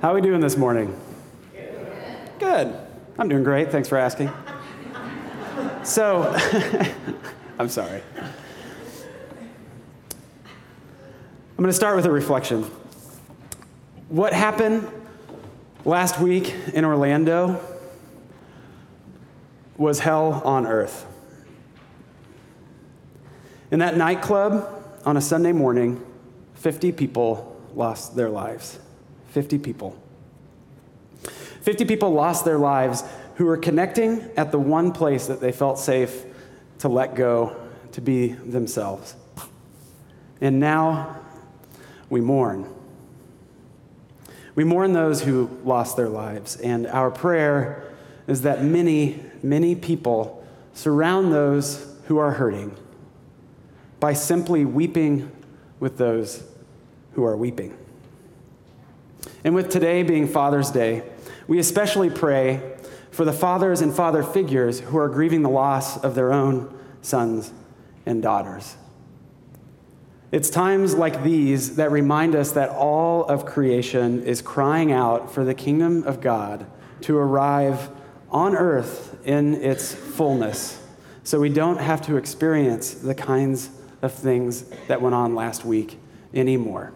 How are we doing this morning? Good. I'm doing great. Thanks for asking. So, I'm sorry. I'm going to start with a reflection. What happened last week in Orlando was hell on earth. In that nightclub on a Sunday morning, 50 people lost their lives. 50 people. 50 people lost their lives who were connecting at the one place that they felt safe to let go, to be themselves. And now we mourn. We mourn those who lost their lives, and our prayer is that many, many people surround those who are hurting by simply weeping with those who are weeping. And with today being Father's Day, we especially pray for the fathers and father figures who are grieving the loss of their own sons and daughters. It's times like these that remind us that all of creation is crying out for the kingdom of God to arrive on earth in its fullness so we don't have to experience the kinds of things that went on last week anymore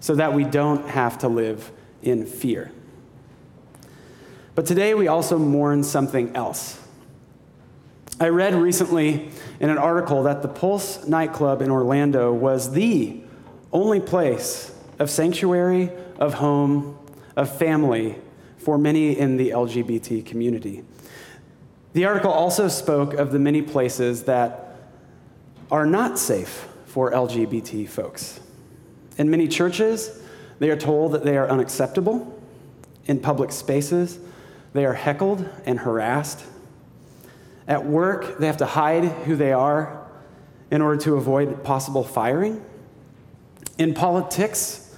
so that we don't have to live in fear. But today we also mourn something else. I read recently in an article that the Pulse nightclub in Orlando was the only place of sanctuary, of home, of family for many in the LGBT community. The article also spoke of the many places that are not safe for LGBT folks. In many churches, they are told that they are unacceptable. In public spaces, they are heckled and harassed. At work, they have to hide who they are in order to avoid possible firing. In politics,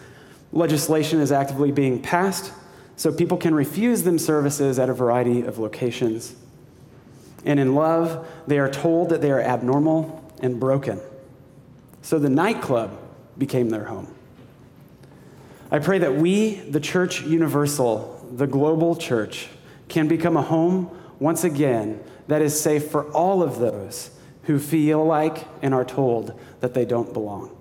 legislation is actively being passed so people can refuse them services at a variety of locations. And in love, they are told that they are abnormal and broken. So the nightclub became their home. I pray that we, the Church Universal, the global church, can become a home once again that is safe for all of those who feel like and are told that they don't belong.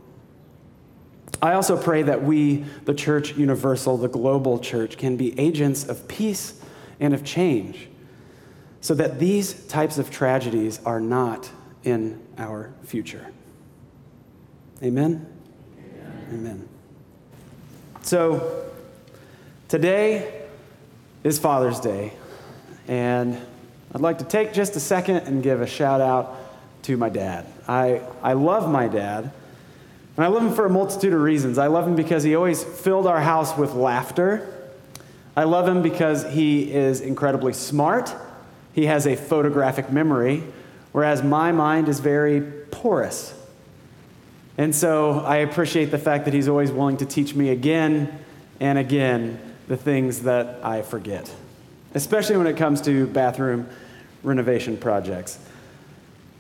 I also pray that we, the Church Universal, the global church, can be agents of peace and of change so that these types of tragedies are not in our future. Amen? Amen. So, today is Father's Day, and I'd like to take just a second and give a shout out to my dad. I, I love my dad, and I love him for a multitude of reasons. I love him because he always filled our house with laughter. I love him because he is incredibly smart. He has a photographic memory, whereas my mind is very porous. And so I appreciate the fact that he's always willing to teach me again and again the things that I forget, especially when it comes to bathroom renovation projects.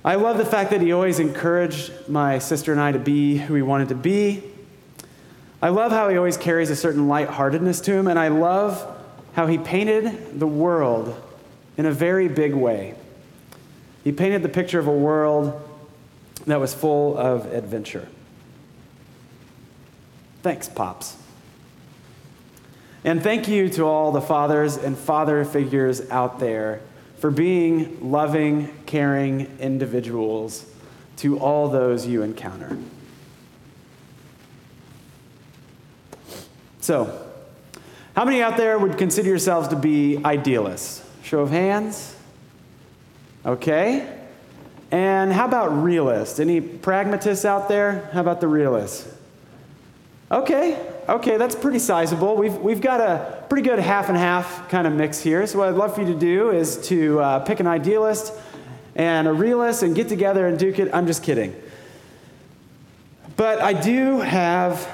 I love the fact that he always encouraged my sister and I to be who we wanted to be. I love how he always carries a certain lightheartedness to him, and I love how he painted the world in a very big way. He painted the picture of a world that was full of adventure. Thanks, Pops. And thank you to all the fathers and father figures out there for being loving, caring individuals to all those you encounter. So, how many out there would consider yourselves to be idealists? Show of hands. Okay. And how about realists? Any pragmatists out there? How about the realists? Okay, okay, that's pretty sizable. We've, we've got a pretty good half and half kind of mix here. So, what I'd love for you to do is to uh, pick an idealist and a realist and get together and duke it. I'm just kidding. But I do have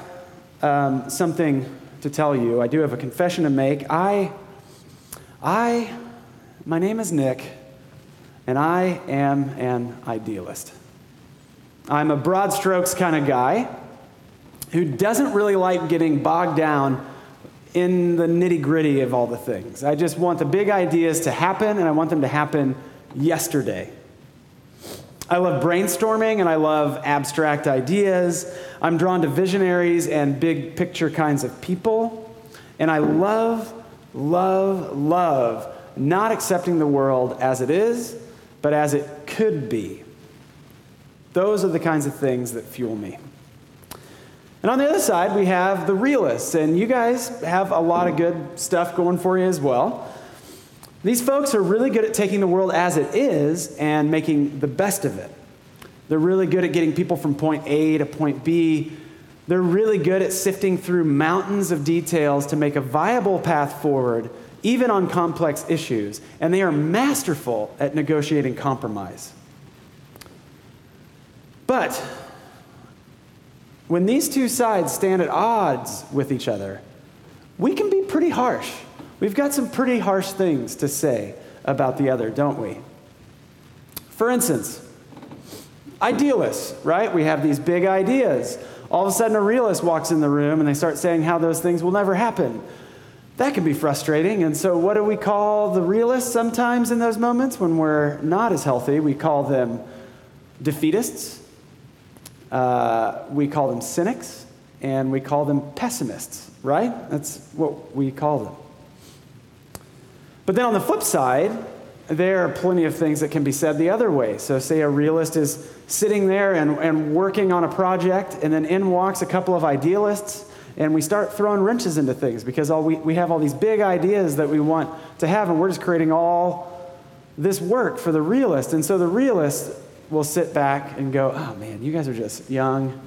um, something to tell you. I do have a confession to make. I, I, my name is Nick and I am an idealist. I'm a broad strokes kind of guy who doesn't really like getting bogged down in the nitty gritty of all the things. I just want the big ideas to happen, and I want them to happen yesterday. I love brainstorming and I love abstract ideas. I'm drawn to visionaries and big picture kinds of people. And I love, love, love not accepting the world as it is, but as it could be. Those are the kinds of things that fuel me. And on the other side, we have the realists, and you guys have a lot of good stuff going for you as well. These folks are really good at taking the world as it is and making the best of it. They're really good at getting people from point A to point B. They're really good at sifting through mountains of details to make a viable path forward, even on complex issues. And they are masterful at negotiating compromise. But when these two sides stand at odds with each other, we can be pretty harsh. We've got some pretty harsh things to say about the other, don't we? For instance, idealists, right? We have these big ideas. All of a sudden, a realist walks in the room and they start saying how those things will never happen. That can be frustrating. And so, what do we call the realists sometimes in those moments when we're not as healthy? We call them defeatists, uh, we call them cynics, and we call them pessimists, right? That's what we call them. But then on the flip side, there are plenty of things that can be said the other way. So, say a realist is sitting there and, and working on a project, and then in walks a couple of idealists, and we start throwing wrenches into things because all we, we have all these big ideas that we want to have, and we're just creating all this work for the realist. And so the realist will sit back and go, oh man, you guys are just young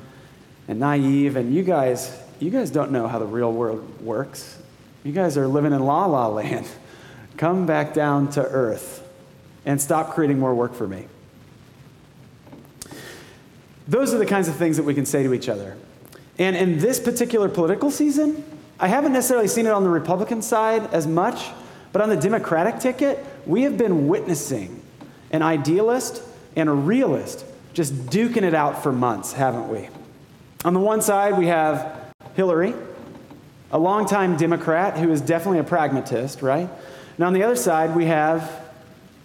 and naive, and you guys, you guys don't know how the real world works. You guys are living in la la land. Come back down to earth and stop creating more work for me. Those are the kinds of things that we can say to each other. And in this particular political season, I haven't necessarily seen it on the Republican side as much, but on the Democratic ticket, we have been witnessing an idealist and a realist just duking it out for months, haven't we? On the one side, we have Hillary, a longtime Democrat who is definitely a pragmatist, right? And on the other side, we have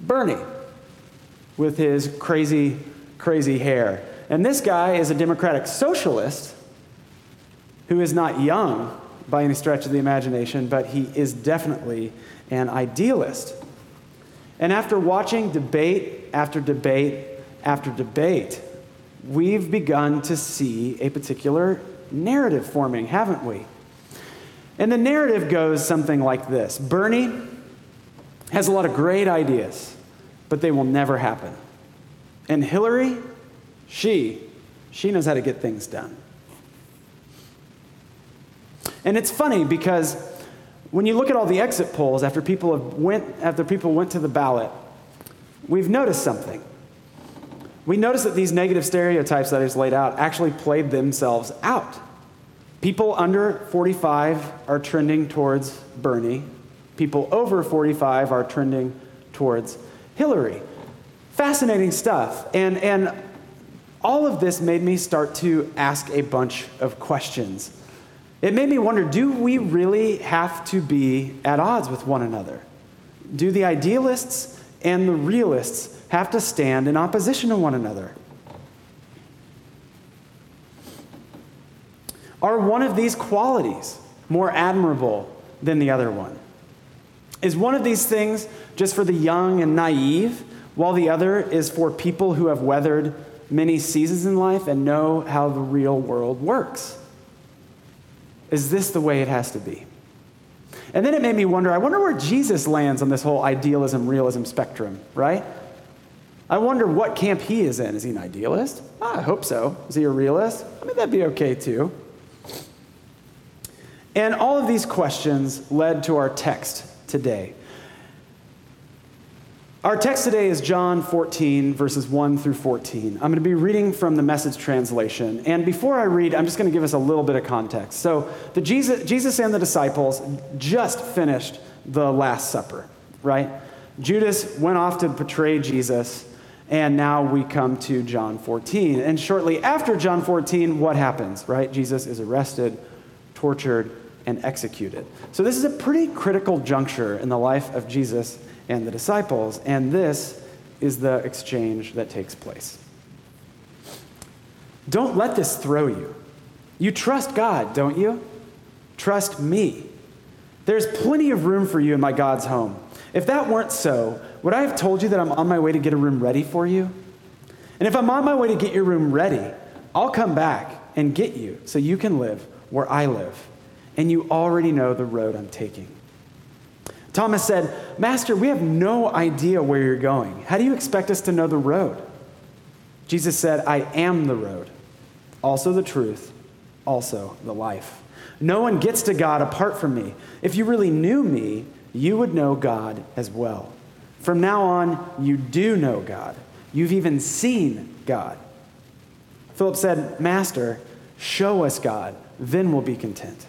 Bernie with his crazy, crazy hair. And this guy is a democratic socialist who is not young by any stretch of the imagination, but he is definitely an idealist. And after watching debate after debate after debate, we've begun to see a particular narrative forming, haven't we? And the narrative goes something like this Bernie has a lot of great ideas, but they will never happen. And Hillary, she, she knows how to get things done. And it's funny because when you look at all the exit polls after people went after people went to the ballot, we've noticed something. We notice that these negative stereotypes that I just laid out actually played themselves out. People under 45 are trending towards Bernie, People over 45 are trending towards Hillary. Fascinating stuff. And, and all of this made me start to ask a bunch of questions. It made me wonder do we really have to be at odds with one another? Do the idealists and the realists have to stand in opposition to one another? Are one of these qualities more admirable than the other one? Is one of these things just for the young and naive, while the other is for people who have weathered many seasons in life and know how the real world works? Is this the way it has to be? And then it made me wonder I wonder where Jesus lands on this whole idealism realism spectrum, right? I wonder what camp he is in. Is he an idealist? Ah, I hope so. Is he a realist? I mean, that'd be okay too. And all of these questions led to our text today. Our text today is John 14, verses 1 through 14. I'm going to be reading from the message translation. And before I read, I'm just going to give us a little bit of context. So, the Jesus, Jesus and the disciples just finished the Last Supper, right? Judas went off to betray Jesus, and now we come to John 14. And shortly after John 14, what happens, right? Jesus is arrested, tortured, and executed. So, this is a pretty critical juncture in the life of Jesus and the disciples, and this is the exchange that takes place. Don't let this throw you. You trust God, don't you? Trust me. There's plenty of room for you in my God's home. If that weren't so, would I have told you that I'm on my way to get a room ready for you? And if I'm on my way to get your room ready, I'll come back and get you so you can live where I live. And you already know the road I'm taking. Thomas said, Master, we have no idea where you're going. How do you expect us to know the road? Jesus said, I am the road, also the truth, also the life. No one gets to God apart from me. If you really knew me, you would know God as well. From now on, you do know God. You've even seen God. Philip said, Master, show us God, then we'll be content.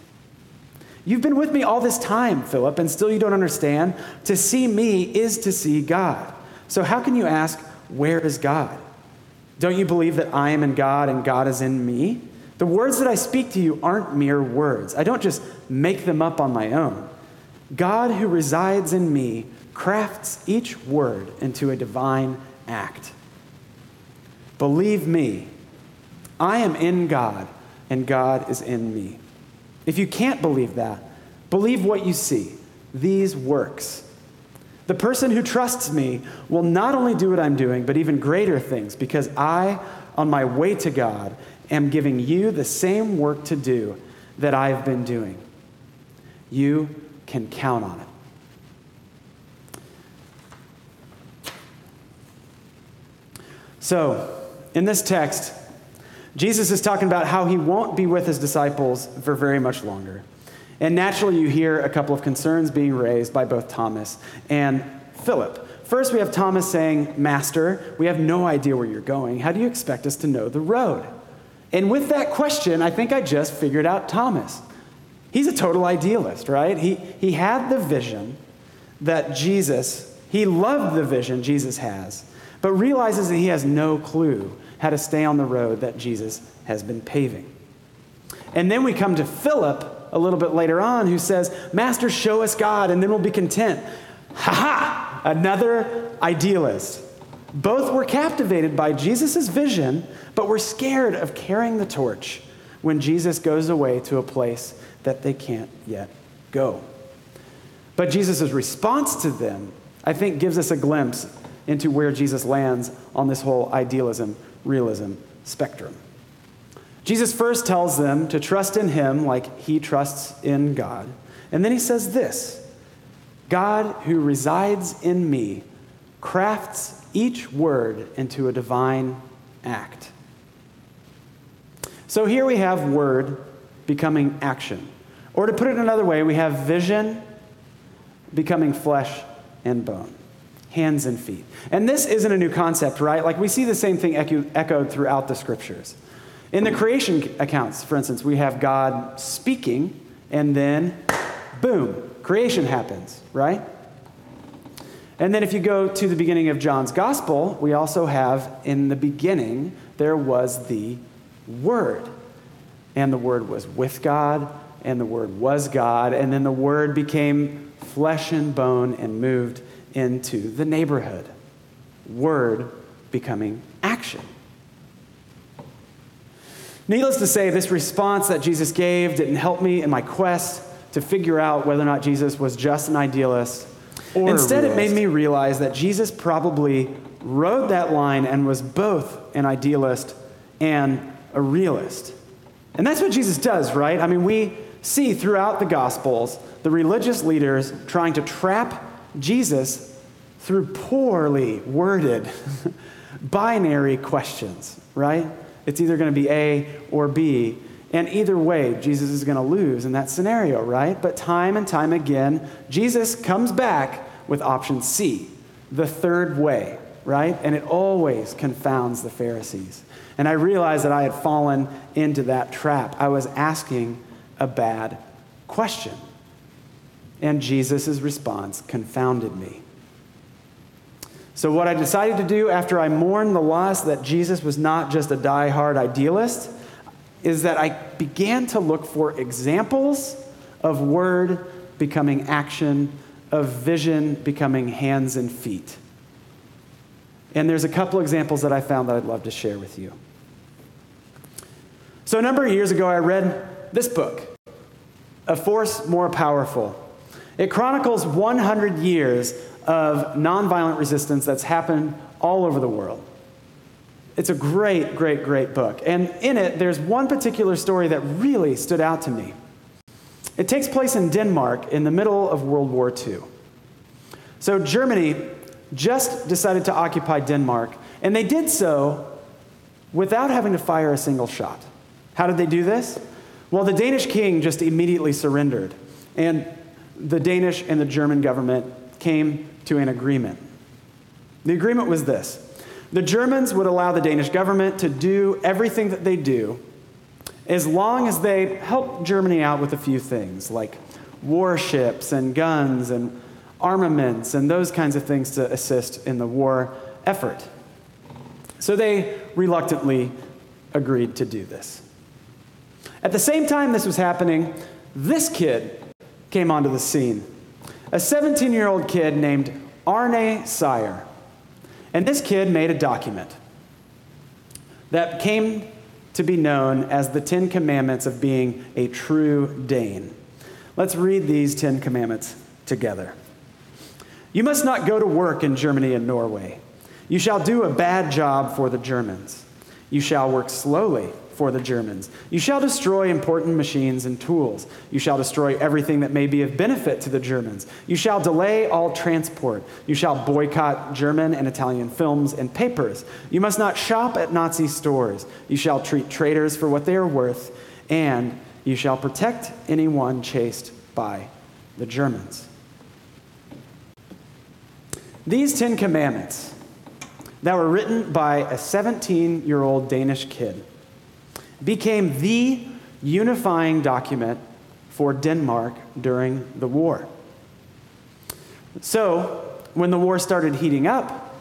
You've been with me all this time, Philip, and still you don't understand? To see me is to see God. So how can you ask, Where is God? Don't you believe that I am in God and God is in me? The words that I speak to you aren't mere words. I don't just make them up on my own. God who resides in me crafts each word into a divine act. Believe me, I am in God and God is in me. If you can't believe that, believe what you see these works. The person who trusts me will not only do what I'm doing, but even greater things, because I, on my way to God, am giving you the same work to do that I've been doing. You can count on it. So, in this text, Jesus is talking about how he won't be with his disciples for very much longer. And naturally, you hear a couple of concerns being raised by both Thomas and Philip. First, we have Thomas saying, Master, we have no idea where you're going. How do you expect us to know the road? And with that question, I think I just figured out Thomas. He's a total idealist, right? He, he had the vision that Jesus, he loved the vision Jesus has, but realizes that he has no clue how to stay on the road that Jesus has been paving. And then we come to Philip a little bit later on who says, Master, show us God and then we'll be content. Ha ha! Another idealist. Both were captivated by Jesus' vision, but were scared of carrying the torch when Jesus goes away to a place that they can't yet go. But Jesus' response to them, I think, gives us a glimpse into where Jesus lands on this whole idealism realism spectrum. Jesus first tells them to trust in him like he trusts in God. And then he says this God who resides in me crafts each word into a divine act. So here we have word becoming action. Or to put it another way, we have vision becoming flesh and bone hands and feet. And this isn't a new concept, right? Like we see the same thing echo- echoed throughout the scriptures. In the creation accounts, for instance, we have God speaking, and then boom, creation happens, right? And then if you go to the beginning of John's gospel, we also have in the beginning, there was the Word. And the Word was with God, and the Word was God, and then the Word became flesh and bone and moved into the neighborhood. Word becoming action. Needless to say, this response that Jesus gave didn't help me in my quest to figure out whether or not Jesus was just an idealist. Or Instead, it made me realize that Jesus probably rode that line and was both an idealist and a realist. And that's what Jesus does, right? I mean, we see throughout the Gospels the religious leaders trying to trap Jesus through poorly worded binary questions, right? It's either going to be A or B. And either way, Jesus is going to lose in that scenario, right? But time and time again, Jesus comes back with option C, the third way, right? And it always confounds the Pharisees. And I realized that I had fallen into that trap. I was asking a bad question. And Jesus' response confounded me. So, what I decided to do after I mourned the loss that Jesus was not just a die-hard idealist is that I began to look for examples of word becoming action, of vision becoming hands and feet. And there's a couple examples that I found that I'd love to share with you. So, a number of years ago, I read this book, A Force More Powerful. It chronicles 100 years of nonviolent resistance that's happened all over the world. It's a great, great, great book. And in it, there's one particular story that really stood out to me. It takes place in Denmark in the middle of World War II. So, Germany just decided to occupy Denmark, and they did so without having to fire a single shot. How did they do this? Well, the Danish king just immediately surrendered, and the Danish and the German government came to an agreement. The agreement was this the Germans would allow the Danish government to do everything that they do as long as they help Germany out with a few things like warships and guns and armaments and those kinds of things to assist in the war effort. So they reluctantly agreed to do this. At the same time this was happening, this kid came onto the scene. A 17 year old kid named Arne Sejr. And this kid made a document that came to be known as the Ten Commandments of being a true Dane. Let's read these Ten Commandments together. You must not go to work in Germany and Norway. You shall do a bad job for the Germans. You shall work slowly for the Germans. You shall destroy important machines and tools. You shall destroy everything that may be of benefit to the Germans. You shall delay all transport. You shall boycott German and Italian films and papers. You must not shop at Nazi stores. You shall treat traitors for what they are worth. And you shall protect anyone chased by the Germans. These Ten Commandments that were written by a 17 year old Danish kid became the unifying document for Denmark during the war. So, when the war started heating up,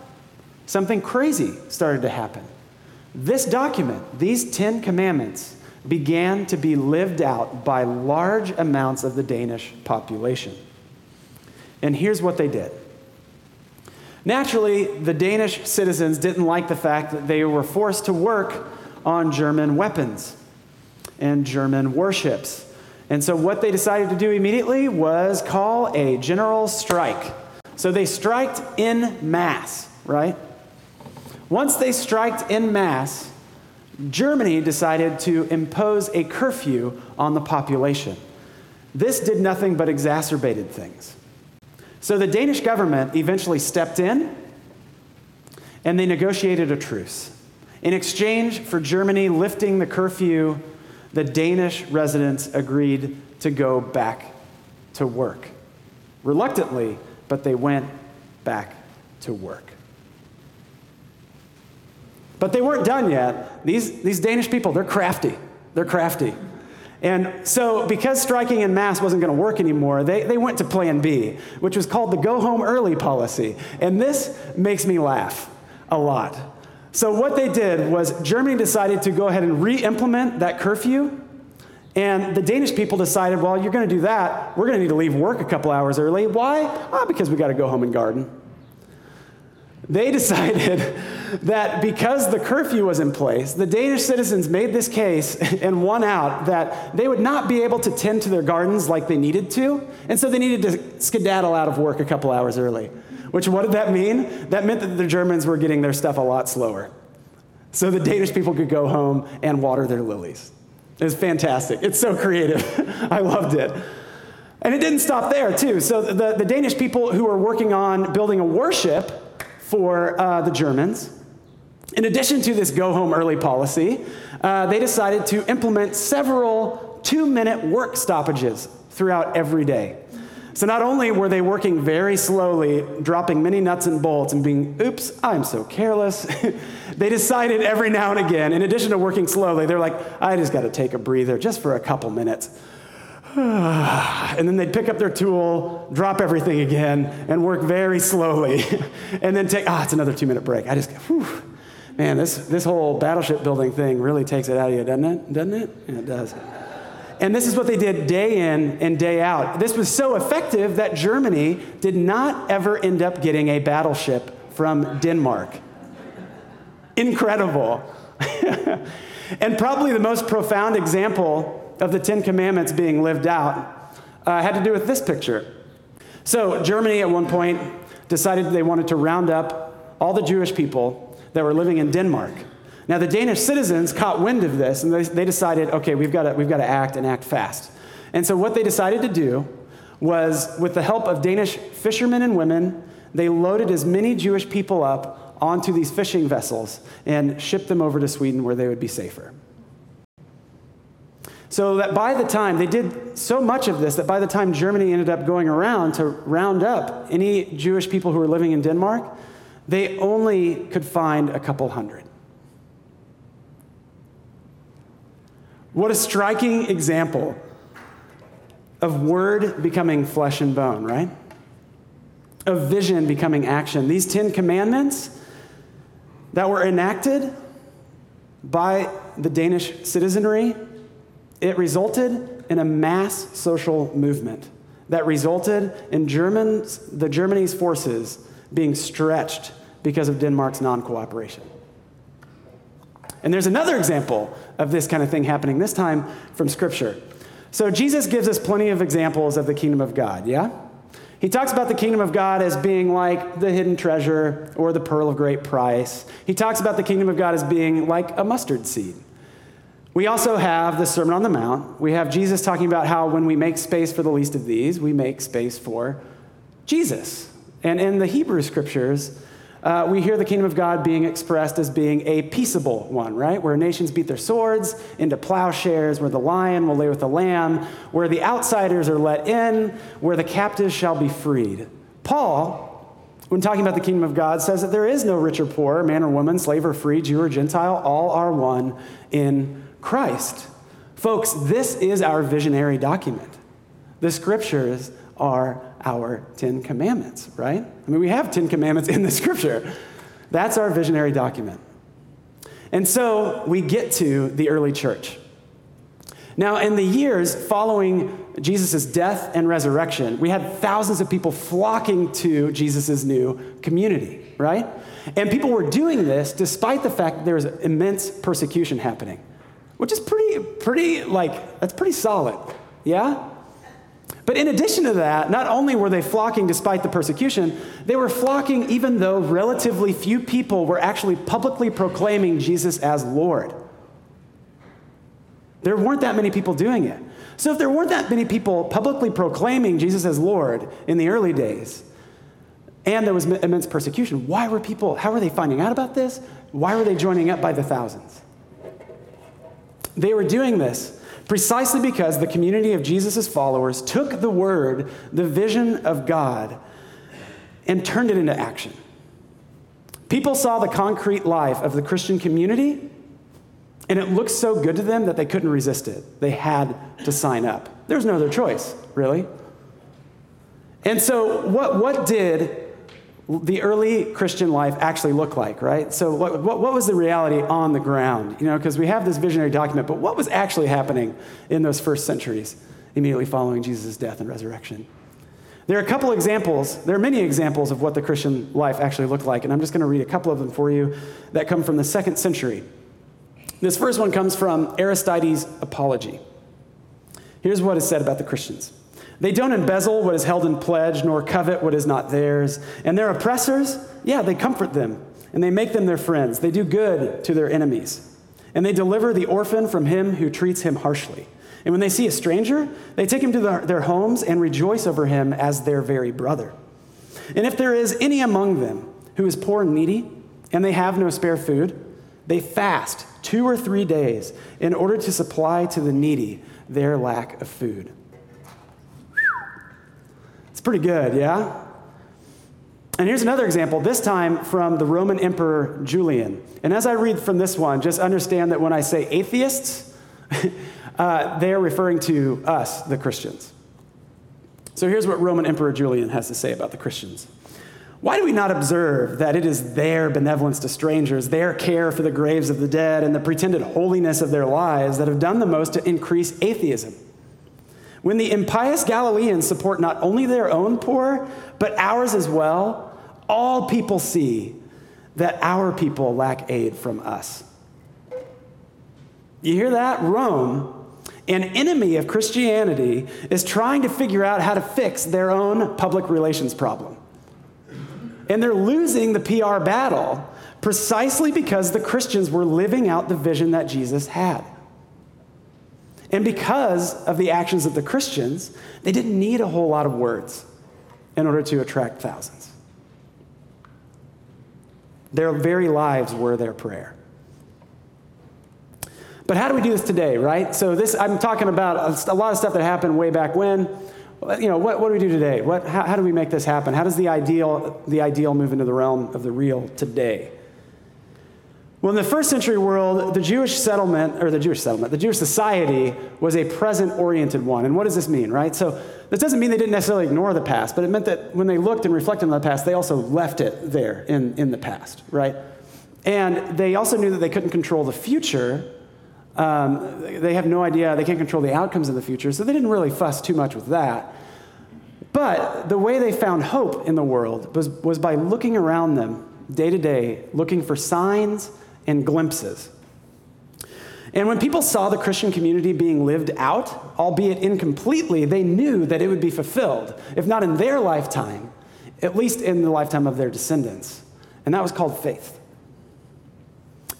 something crazy started to happen. This document, these Ten Commandments, began to be lived out by large amounts of the Danish population. And here's what they did. Naturally, the Danish citizens didn't like the fact that they were forced to work on German weapons and German warships. And so, what they decided to do immediately was call a general strike. So, they striked in mass, right? Once they striked in mass, Germany decided to impose a curfew on the population. This did nothing but exacerbated things. So the Danish government eventually stepped in and they negotiated a truce. In exchange for Germany lifting the curfew, the Danish residents agreed to go back to work. Reluctantly, but they went back to work. But they weren't done yet. These, these Danish people, they're crafty. They're crafty. And so, because striking in mass wasn't going to work anymore, they, they went to plan B, which was called the go home early policy. And this makes me laugh a lot. So, what they did was Germany decided to go ahead and re implement that curfew. And the Danish people decided, well, you're going to do that. We're going to need to leave work a couple hours early. Why? Ah, because we got to go home and garden. They decided that because the curfew was in place, the Danish citizens made this case and won out that they would not be able to tend to their gardens like they needed to. And so they needed to skedaddle out of work a couple hours early. Which, what did that mean? That meant that the Germans were getting their stuff a lot slower. So the Danish people could go home and water their lilies. It was fantastic. It's so creative. I loved it. And it didn't stop there, too. So the, the Danish people who were working on building a warship for uh, the Germans, in addition to this go home early policy, uh, they decided to implement several two minute work stoppages throughout every day. So not only were they working very slowly, dropping many nuts and bolts and being, oops, I'm so careless, they decided every now and again, in addition to working slowly, they're like, I just got to take a breather just for a couple minutes. and then they'd pick up their tool, drop everything again, and work very slowly. and then take, ah, it's another two minute break. I just, whew, man, this, this whole battleship building thing really takes it out of you, doesn't it? Doesn't it? Yeah, it does. And this is what they did day in and day out. This was so effective that Germany did not ever end up getting a battleship from Denmark. Incredible. and probably the most profound example of the Ten Commandments being lived out uh, had to do with this picture. So, Germany at one point decided they wanted to round up all the Jewish people that were living in Denmark. Now, the Danish citizens caught wind of this and they, decided, okay, we've got, we've to act and act fast. And so, what they decided to do was, with the help of Danish fishermen and women, they loaded as many Jewish people up onto these fishing vessels and shipped them over to Sweden where they would be safer. So that by the time, they did so much of this that by the time Germany ended up going around to round up any Jewish people who were living in Denmark, they only could find a couple hundred. What a striking example of word becoming flesh and bone, right? Of vision becoming action. These Ten Commandments that were enacted by the Danish citizenry, it resulted in a mass social movement that resulted in Germans, the Germany's forces being stretched because of Denmark's non cooperation. And there's another example of this kind of thing happening, this time from Scripture. So Jesus gives us plenty of examples of the kingdom of God, yeah? He talks about the kingdom of God as being like the hidden treasure or the pearl of great price. He talks about the kingdom of God as being like a mustard seed. We also have the Sermon on the Mount. We have Jesus talking about how when we make space for the least of these, we make space for Jesus. And in the Hebrew scriptures, uh, we hear the kingdom of God being expressed as being a peaceable one, right? Where nations beat their swords into plowshares, where the lion will lay with the lamb, where the outsiders are let in, where the captives shall be freed. Paul, when talking about the kingdom of God, says that there is no rich or poor, man or woman, slave or free, Jew or Gentile, all are one in Christ. Folks, this is our visionary document. The scriptures are our Ten Commandments, right? I mean, we have Ten Commandments in the scripture. That's our visionary document. And so we get to the early church. Now, in the years following Jesus' death and resurrection, we had thousands of people flocking to Jesus' new community, right? And people were doing this despite the fact that there was immense persecution happening, which is pretty, pretty, like, that's pretty solid, yeah? But in addition to that, not only were they flocking despite the persecution, they were flocking even though relatively few people were actually publicly proclaiming Jesus as Lord. There weren't that many people doing it. So if there weren't that many people publicly proclaiming Jesus as Lord in the early days, and there was immense persecution, why were people, how were they finding out about this? Why were they joining up by the thousands? They were doing this Precisely because the community of Jesus' followers took the word, the vision of God, and turned it into action. People saw the concrete life of the Christian community, and it looked so good to them that they couldn't resist it. They had to sign up. There's no other choice, really. And so, what, what did the early Christian life actually look like, right? So, what, what, what was the reality on the ground? You know, because we have this visionary document, but what was actually happening in those first centuries immediately following Jesus' death and resurrection? There are a couple examples, there are many examples of what the Christian life actually looked like, and I'm just going to read a couple of them for you that come from the second century. This first one comes from Aristides' Apology. Here's what is said about the Christians. They don't embezzle what is held in pledge, nor covet what is not theirs. And their oppressors, yeah, they comfort them, and they make them their friends. They do good to their enemies, and they deliver the orphan from him who treats him harshly. And when they see a stranger, they take him to their, homes and rejoice over him as their very brother. And if there is any among them who is poor and needy, and they have no spare food, they fast two or three days in order to supply to the needy their lack of food pretty good, yeah? And here's another example, this time from the Roman Emperor Julian. And as I read from this one, just understand that when I say atheists, uh, they are referring to us, the Christians. So here's what Roman Emperor Julian has to say about the Christians. Why do we not observe that it is their benevolence to strangers, their care for the graves of the dead, and the pretended holiness of their lives that have done the most to increase atheism? When the impious Galileans support not only their own poor, but ours as well, all people see that our people lack aid from us. You hear that? Rome, an enemy of Christianity, is trying to figure out how to fix their own public relations problem. And they're losing the PR battle precisely because the Christians were living out the vision that Jesus had. And because of the actions of the Christians, they didn't need a whole lot of words in order to attract thousands. Their very lives were their prayer. But how do we do this today, right? So this I'm talking about a lot of stuff that happened way back when. You know, what, what do we do today? What, how, how do we make this happen? How does the ideal, the ideal move into the realm of the real today? Well, in the first century world, the Jewish settlement, or the Jewish settlement, the Jewish society was a present oriented one. And what does this mean, right? So, this doesn't mean they didn't necessarily ignore the past, but it meant that when they looked and reflected on the past, they also left it there in, in the past, right? And they also knew that they couldn't control the future. Um, they have no idea, they can't control the outcomes of the future, so they didn't really fuss too much with that. But the way they found hope in the world was, was by looking around them day to day, looking for signs and glimpses. And when people saw the Christian community being lived out, albeit incompletely, they knew that it would be fulfilled, if not in their lifetime, at least in the lifetime of their descendants. And that was called faith.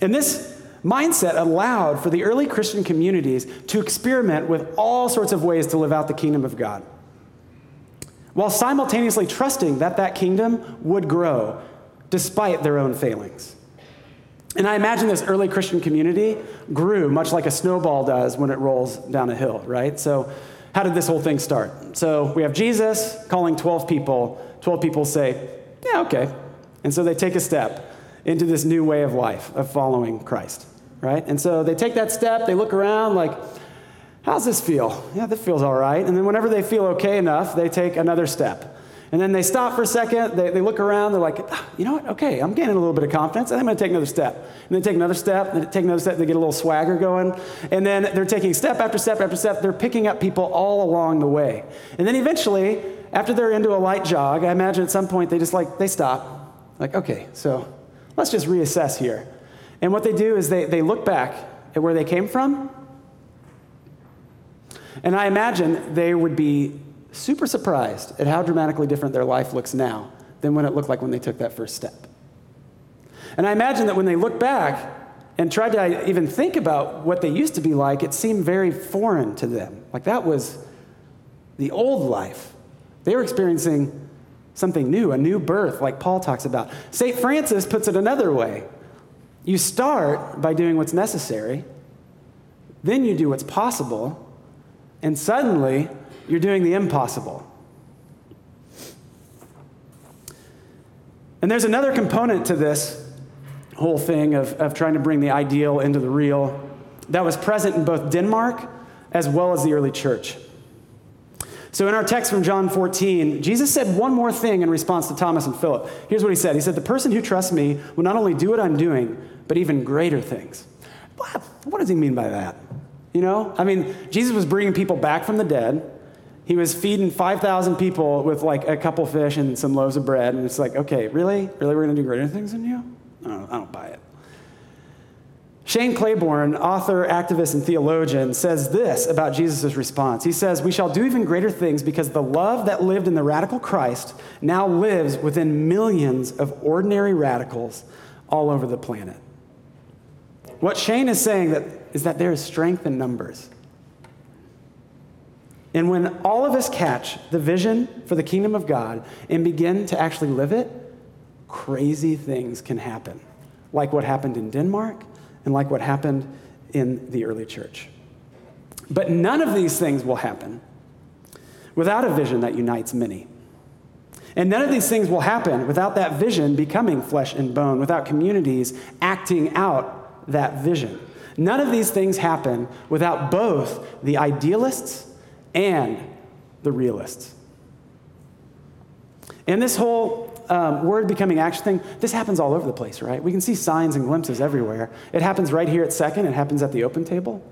And this mindset allowed for the early Christian communities to experiment with all sorts of ways to live out the kingdom of God, while simultaneously trusting that that kingdom would grow despite their own failings. And I imagine this early Christian community grew much like a snowball does when it rolls down a hill, right? So, how did this whole thing start? So, we have Jesus calling 12 people. 12 people say, Yeah, okay. And so they take a step into this new way of life, of following Christ, right? And so they take that step, they look around like, How's this feel? Yeah, this feels all right. And then, whenever they feel okay enough, they take another step. And then they stop for a second, they, they look around, they're like, ah, you know what? Okay, I'm gaining a little bit of confidence, and I'm gonna take another step. And they take another step, and then take another step, they get a little swagger going. And then they're taking step after step after step, they're picking up people all along the way. And then eventually, after they're into a light jog, I imagine at some point they just like, they stop. Like, okay, so let's just reassess here. And what they do is they, they look back at where they came from. And I imagine they would be super surprised at how dramatically different their life looks now than when it looked like when they took that first step. And I imagine that when they look back and tried to even think about what they used to be like, it seemed very foreign to them. Like that was the old life. They were experiencing something new, a new birth, like Paul talks about. St. Francis puts it another way you start by doing what's necessary, then you do what's possible, and suddenly you're doing the impossible. And there's another component to this whole thing of, of trying to bring the ideal into the real that was present in both Denmark as well as the early church. So, in our text from John 14, Jesus said one more thing in response to Thomas and Philip. Here's what he said He said, The person who trusts me will not only do what I'm doing, but even greater things. What, does he mean by that? You know, I mean, Jesus was bringing people back from the dead. He was feeding 5,000 people with like a couple fish and some loaves of bread. And it's like, okay, really? Really, we're going to do greater things than you? I don't, I don't buy it. Shane Claiborne, author, activist, and theologian, says this about Jesus' response. He says, We shall do even greater things because the love that lived in the radical Christ now lives within millions of ordinary radicals all over the planet. What Shane is saying that, is that there is strength in numbers. And when all of us catch the vision for the kingdom of God and begin to actually live it, crazy things can happen, like what happened in Denmark and like what happened in the early church. But none of these things will happen without a vision that unites many. And none of these things will happen without that vision becoming flesh and bone, without communities acting out that vision. None of these things happen without both the idealists and the realists. And this whole um, word becoming action thing, this happens all over the place, right? We can see signs and glimpses everywhere. It happens right here at Second, it happens at the open table.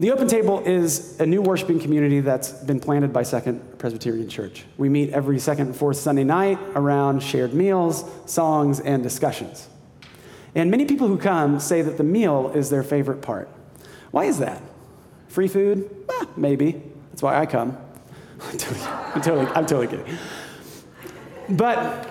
The Open Table is a new worshiping community that's been planted by Second Presbyterian Church. We meet every second and fourth Sunday night around shared meals, songs, and discussions. And many people who come say that the meal is their favorite part. Why is that? Free food? Eh, maybe. That's why I come. I'm totally, I'm totally, I'm totally kidding. But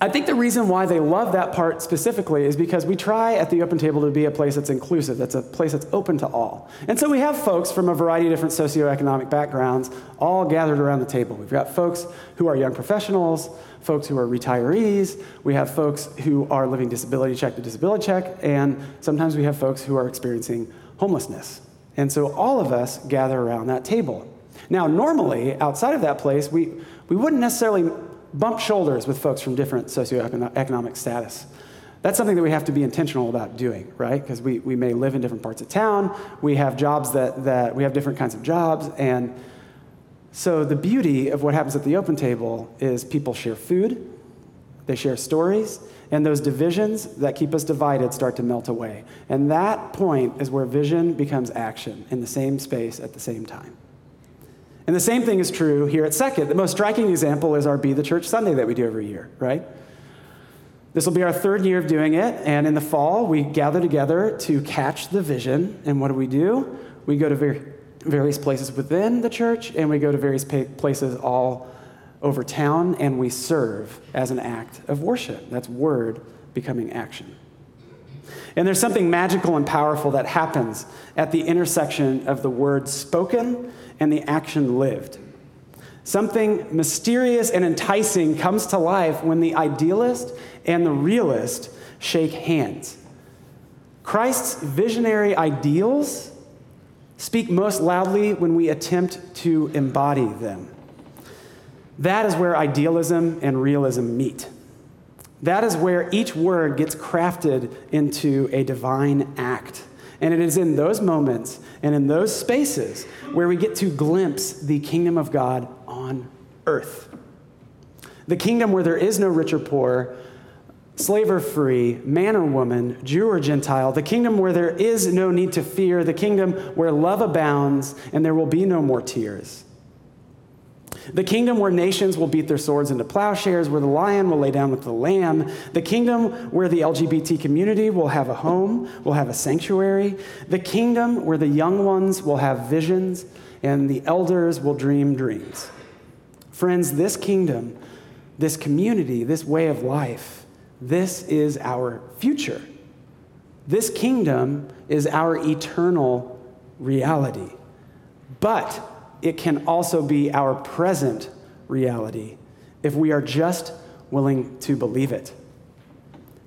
I think the reason why they love that part specifically is because we try at the Open Table to be a place that's inclusive, that's a place that's open to all. And so we have folks from a variety of different socioeconomic backgrounds all gathered around the table. We've got folks who are young professionals, folks who are retirees, we have folks who are living disability check to disability check, and sometimes we have folks who are experiencing homelessness. And so all of us gather around that table. Now, normally, outside of that place, we, we wouldn't necessarily bump shoulders with folks from different socioeconomic status. That's something that we have to be intentional about doing, right? Because we, we may live in different parts of town, we have jobs that, that we have different kinds of jobs, and so the beauty of what happens at the open table is people share food, they share stories, and those divisions that keep us divided start to melt away. And that point is where vision becomes action in the same space at the same time. And the same thing is true here at Second. The most striking example is our Be the Church Sunday that we do every year, right? This will be our third year of doing it, and in the fall, we gather together to catch the vision. And what do we do? We go to various places within the church, and we go to various places all over town, and we serve as an act of worship. That's word becoming action. And there's something magical and powerful that happens at the intersection of the word spoken and the action lived. Something mysterious and enticing comes to life when the idealist and the realist shake hands. Christ's visionary ideals speak most loudly when we attempt to embody them. That is where idealism and realism meet. That is where each word gets crafted into a divine act. And it is in those moments and in those spaces where we get to glimpse the kingdom of God on earth. The kingdom where there is no rich or poor, slave or free, man or woman, Jew or Gentile, the kingdom where there is no need to fear, the kingdom where love abounds and there will be no more tears. The kingdom where nations will beat their swords into plowshares, where the lion will lay down with the lamb. The kingdom where the LGBT community will have a home, will have a sanctuary. The kingdom where the young ones will have visions and the elders will dream dreams. Friends, this kingdom, this community, this way of life, this is our future. This kingdom is our eternal reality. But it can also be our present reality if we are just willing to believe it.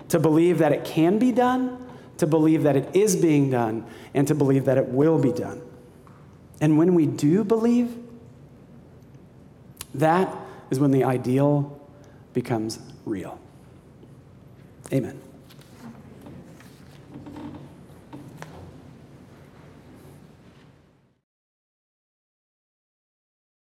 To believe that it can be done, to believe that it is being done, and to believe that it will be done. And when we do believe, that is when the ideal becomes real. Amen.